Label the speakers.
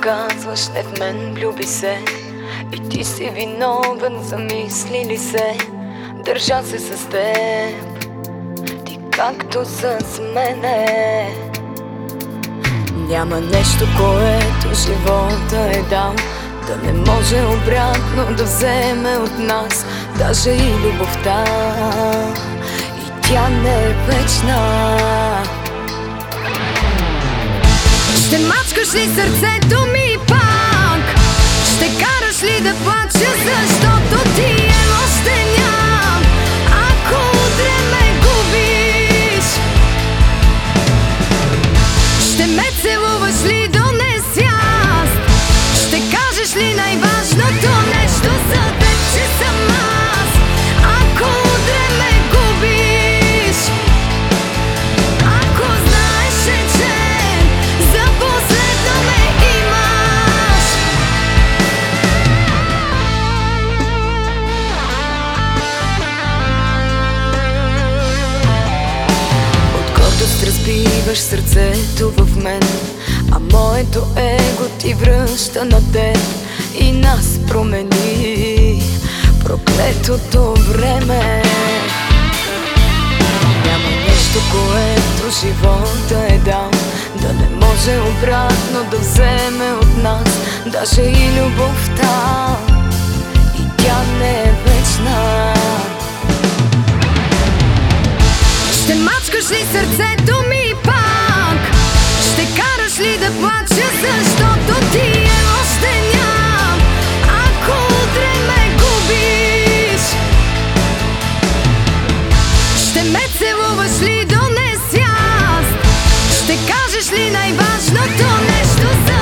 Speaker 1: казваш не в мен влюби се. И ти си виновен, замисли ли се. Държа се с теб. Ти както с мене. Няма нещо, което живота е дал. Да не може обратно да вземе от нас Даже и любовта. И тя не е вечна
Speaker 2: Ще мачкаш ли сърцето ми пак?
Speaker 1: Разбиваш сърцето в мен А моето его ти връща на теб И нас промени. Проклетото време. Няма нещо, което живота е дал. Да не може обратно да вземе от нас Даже и любовта. И тя не е вечна.
Speaker 2: Ще мачкаш ли сърцето najważno to nešto za